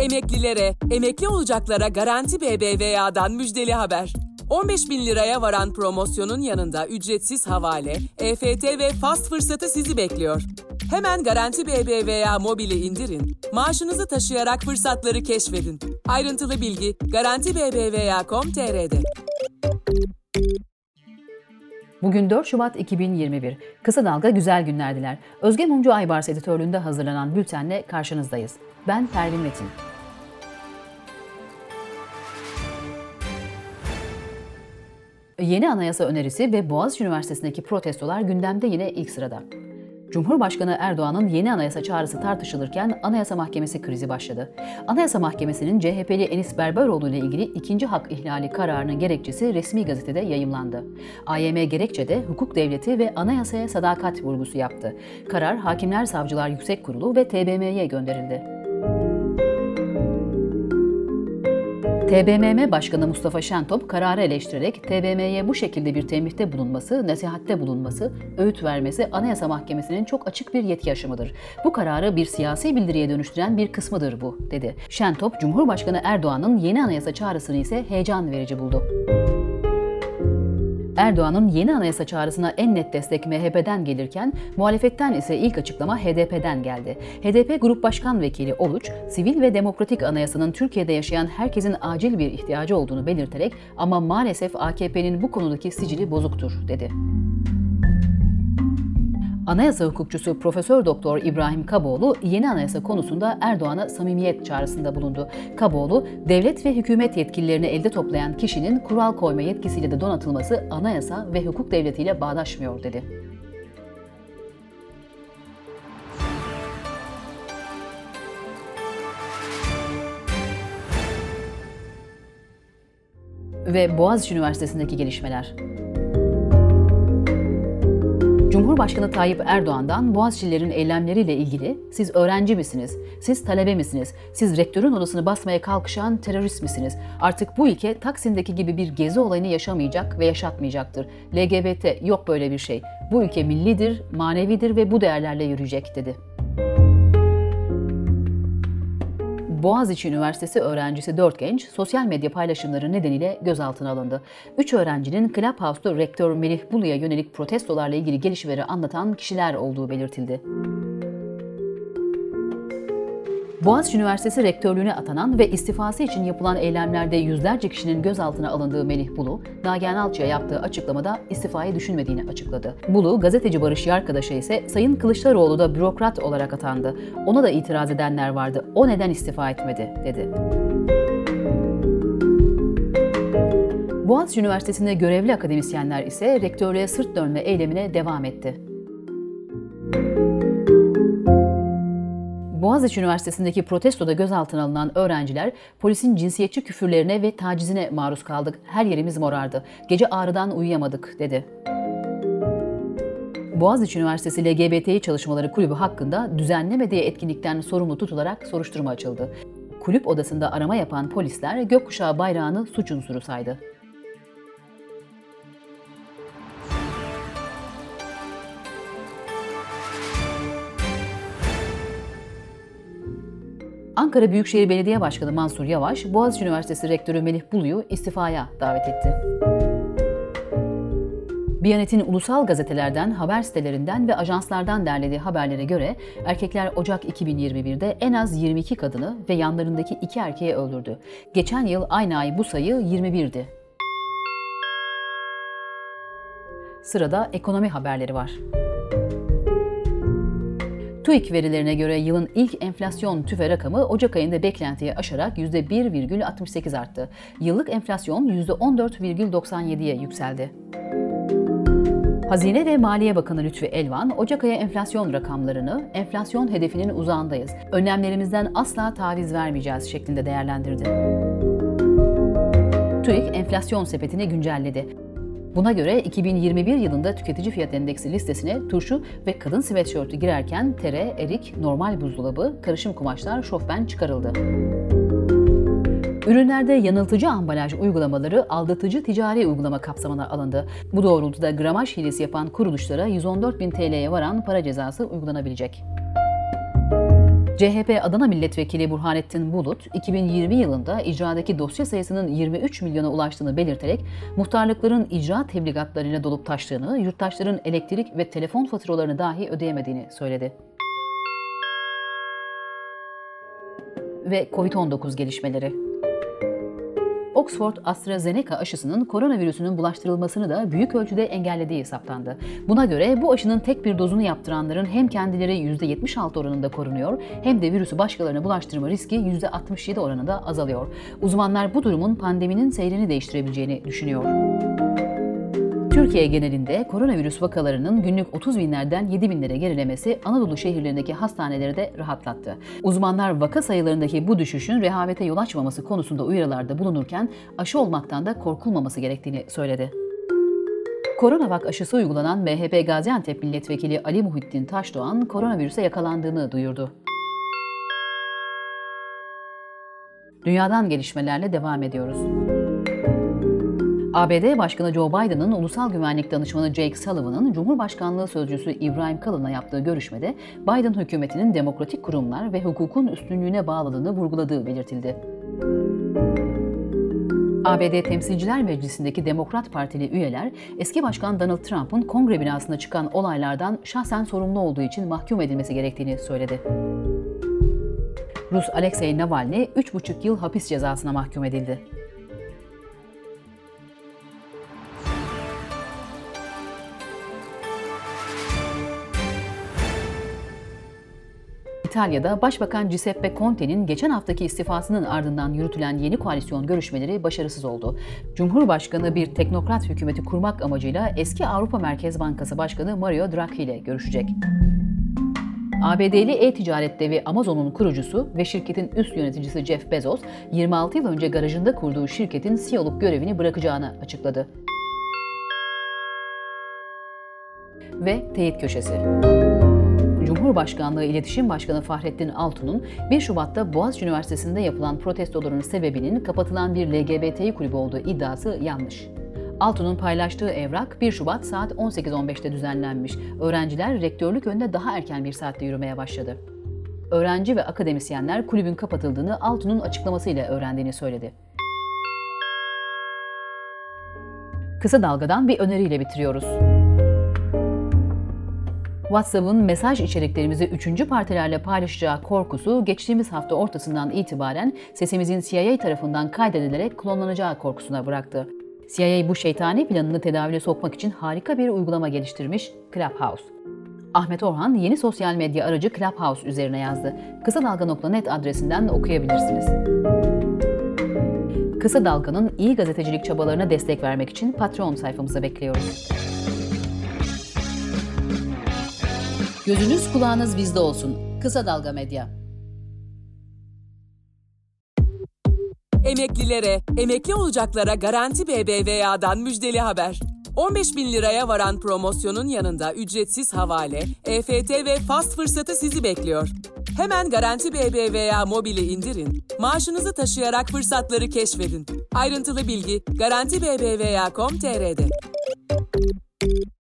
Emeklilere, emekli olacaklara Garanti BBVA'dan müjdeli haber. 15 bin liraya varan promosyonun yanında ücretsiz havale, EFT ve fast fırsatı sizi bekliyor. Hemen Garanti BBVA mobili indirin, maaşınızı taşıyarak fırsatları keşfedin. Ayrıntılı bilgi garantibbva.com.tr'de. Bugün 4 Şubat 2021. Kısa Dalga Güzel Günler diler. Özge Mumcu Aybars editörlüğünde hazırlanan bültenle karşınızdayız. Ben Pervin Metin. Yeni anayasa önerisi ve Boğaziçi Üniversitesi'ndeki protestolar gündemde yine ilk sırada. Cumhurbaşkanı Erdoğan'ın yeni anayasa çağrısı tartışılırken Anayasa Mahkemesi krizi başladı. Anayasa Mahkemesi'nin CHP'li Enis Berberoğlu ile ilgili ikinci hak ihlali kararının gerekçesi resmi gazetede yayımlandı. AYM gerekçede hukuk devleti ve anayasaya sadakat vurgusu yaptı. Karar Hakimler Savcılar Yüksek Kurulu ve TBMM'ye gönderildi. TBMM Başkanı Mustafa Şentop kararı eleştirerek TBMM'ye bu şekilde bir temihte bulunması, nasihatte bulunması, öğüt vermesi Anayasa Mahkemesi'nin çok açık bir yetki aşımıdır. Bu kararı bir siyasi bildiriye dönüştüren bir kısmıdır bu, dedi. Şentop, Cumhurbaşkanı Erdoğan'ın yeni anayasa çağrısını ise heyecan verici buldu. Erdoğan'ın yeni anayasa çağrısına en net destek MHP'den gelirken muhalefetten ise ilk açıklama HDP'den geldi. HDP Grup Başkan Vekili Oluç, sivil ve demokratik anayasanın Türkiye'de yaşayan herkesin acil bir ihtiyacı olduğunu belirterek ama maalesef AKP'nin bu konudaki sicili bozuktur dedi. Anayasa hukukçusu Profesör Doktor İbrahim Kaboğlu yeni anayasa konusunda Erdoğan'a samimiyet çağrısında bulundu. Kaboğlu, devlet ve hükümet yetkililerini elde toplayan kişinin kural koyma yetkisiyle de donatılması anayasa ve hukuk devletiyle bağdaşmıyor dedi. Ve Boğaziçi Üniversitesi'ndeki gelişmeler. Cumhurbaşkanı Tayyip Erdoğan'dan Boğaziçi'lilerin eylemleriyle ilgili siz öğrenci misiniz, siz talebe misiniz, siz rektörün odasını basmaya kalkışan terörist misiniz? Artık bu ülke Taksim'deki gibi bir gezi olayını yaşamayacak ve yaşatmayacaktır. LGBT yok böyle bir şey. Bu ülke millidir, manevidir ve bu değerlerle yürüyecek dedi. Boğaziçi Üniversitesi öğrencisi 4 genç sosyal medya paylaşımları nedeniyle gözaltına alındı. 3 öğrencinin Clubhouse'da rektör Melih Bulu'ya yönelik protestolarla ilgili gelişmeleri anlatan kişiler olduğu belirtildi. Boğaziçi Üniversitesi rektörlüğüne atanan ve istifası için yapılan eylemlerde yüzlerce kişinin gözaltına alındığı Melih Bulu, Nagihan Alçı'ya yaptığı açıklamada istifayı düşünmediğini açıkladı. Bulu, gazeteci Barış Yarkadaş'a ise Sayın Kılıçdaroğlu da bürokrat olarak atandı. Ona da itiraz edenler vardı. O neden istifa etmedi, dedi. Boğaziçi Üniversitesi'nde görevli akademisyenler ise rektörlüğe sırt dönme eylemine devam etti. Boğaziçi Üniversitesi'ndeki protestoda gözaltına alınan öğrenciler polisin cinsiyetçi küfürlerine ve tacizine maruz kaldık. Her yerimiz morardı. Gece ağrıdan uyuyamadık dedi. Boğaziçi Üniversitesi LGBTİ Çalışmaları Kulübü hakkında düzenlemediği etkinlikten sorumlu tutularak soruşturma açıldı. Kulüp odasında arama yapan polisler gökkuşağı bayrağını suç unsuru saydı. Ankara Büyükşehir Belediye Başkanı Mansur Yavaş, Boğaziçi Üniversitesi Rektörü Melih Bulu'yu istifaya davet etti. Biyanet'in ulusal gazetelerden, haber sitelerinden ve ajanslardan derlediği haberlere göre erkekler Ocak 2021'de en az 22 kadını ve yanlarındaki iki erkeği öldürdü. Geçen yıl aynı ay bu sayı 21'di. Sırada ekonomi haberleri var. TÜİK verilerine göre yılın ilk enflasyon tüfe rakamı Ocak ayında beklentiyi aşarak %1,68 arttı. Yıllık enflasyon %14,97'ye yükseldi. Hazine ve Maliye Bakanı Lütfi Elvan, Ocak ayı enflasyon rakamlarını enflasyon hedefinin uzağındayız, önlemlerimizden asla taviz vermeyeceğiz şeklinde değerlendirdi. TÜİK enflasyon sepetini güncelledi. Buna göre 2021 yılında tüketici fiyat endeksi listesine turşu ve kadın sweatshirt'ü girerken tere, erik, normal buzdolabı, karışım kumaşlar, şofben çıkarıldı. Ürünlerde yanıltıcı ambalaj uygulamaları aldatıcı ticari uygulama kapsamına alındı. Bu doğrultuda gramaj hilesi yapan kuruluşlara 114 bin TL'ye varan para cezası uygulanabilecek. CHP Adana Milletvekili Burhanettin Bulut, 2020 yılında icradaki dosya sayısının 23 milyona ulaştığını belirterek, muhtarlıkların icra tebligatlarıyla dolup taştığını, yurttaşların elektrik ve telefon faturalarını dahi ödeyemediğini söyledi. Ve COVID-19 gelişmeleri. Oxford AstraZeneca aşısının koronavirüsünün bulaştırılmasını da büyük ölçüde engellediği saptandı. Buna göre bu aşının tek bir dozunu yaptıranların hem kendileri %76 oranında korunuyor hem de virüsü başkalarına bulaştırma riski %67 oranında azalıyor. Uzmanlar bu durumun pandeminin seyrini değiştirebileceğini düşünüyor. Türkiye genelinde koronavirüs vakalarının günlük 30 binlerden 7 binlere gerilemesi Anadolu şehirlerindeki hastaneleri de rahatlattı. Uzmanlar vaka sayılarındaki bu düşüşün rehavete yol açmaması konusunda uyarılarda bulunurken aşı olmaktan da korkulmaması gerektiğini söyledi. Koronavak aşısı uygulanan MHP Gaziantep Milletvekili Ali Muhittin Taşdoğan koronavirüse yakalandığını duyurdu. Dünyadan gelişmelerle devam ediyoruz. ABD Başkanı Joe Biden'ın ulusal güvenlik danışmanı Jake Sullivan'ın Cumhurbaşkanlığı sözcüsü İbrahim Kalın'la yaptığı görüşmede Biden hükümetinin demokratik kurumlar ve hukukun üstünlüğüne bağladığını vurguladığı belirtildi. ABD Temsilciler Meclisi'ndeki Demokrat Partili üyeler, eski başkan Donald Trump'ın kongre binasında çıkan olaylardan şahsen sorumlu olduğu için mahkum edilmesi gerektiğini söyledi. Rus Alexei Navalny 3,5 yıl hapis cezasına mahkum edildi. İtalya'da Başbakan Giuseppe Conte'nin geçen haftaki istifasının ardından yürütülen yeni koalisyon görüşmeleri başarısız oldu. Cumhurbaşkanı bir teknokrat hükümeti kurmak amacıyla eski Avrupa Merkez Bankası Başkanı Mario Draghi ile görüşecek. ABD'li e-ticaret devi Amazon'un kurucusu ve şirketin üst yöneticisi Jeff Bezos, 26 yıl önce garajında kurduğu şirketin CEO'luk görevini bırakacağını açıkladı. Ve teyit köşesi. Cumhurbaşkanlığı İletişim Başkanı Fahrettin Altun'un 1 Şubat'ta Boğaziçi Üniversitesi'nde yapılan protestoların sebebinin kapatılan bir LGBTİ kulübü olduğu iddiası yanlış. Altun'un paylaştığı evrak 1 Şubat saat 18.15'te düzenlenmiş. Öğrenciler rektörlük önünde daha erken bir saatte yürümeye başladı. Öğrenci ve akademisyenler kulübün kapatıldığını Altun'un açıklamasıyla öğrendiğini söyledi. Kısa Dalga'dan bir öneriyle bitiriyoruz. WhatsApp'ın mesaj içeriklerimizi üçüncü partilerle paylaşacağı korkusu geçtiğimiz hafta ortasından itibaren sesimizin CIA tarafından kaydedilerek klonlanacağı korkusuna bıraktı. CIA bu şeytani planını tedavüle sokmak için harika bir uygulama geliştirmiş Clubhouse. Ahmet Orhan yeni sosyal medya aracı Clubhouse üzerine yazdı. Kısa Dalga.net adresinden okuyabilirsiniz. Kısa Dalga'nın iyi gazetecilik çabalarına destek vermek için Patreon sayfamıza bekliyoruz. Gözünüz kulağınız bizde olsun. Kısa Dalga Medya. Emeklilere, emekli olacaklara Garanti BBVA'dan müjdeli haber. 15 bin liraya varan promosyonun yanında ücretsiz havale, EFT ve fast fırsatı sizi bekliyor. Hemen Garanti BBVA mobili indirin, maaşınızı taşıyarak fırsatları keşfedin. Ayrıntılı bilgi Garanti BBVA.com.tr'de.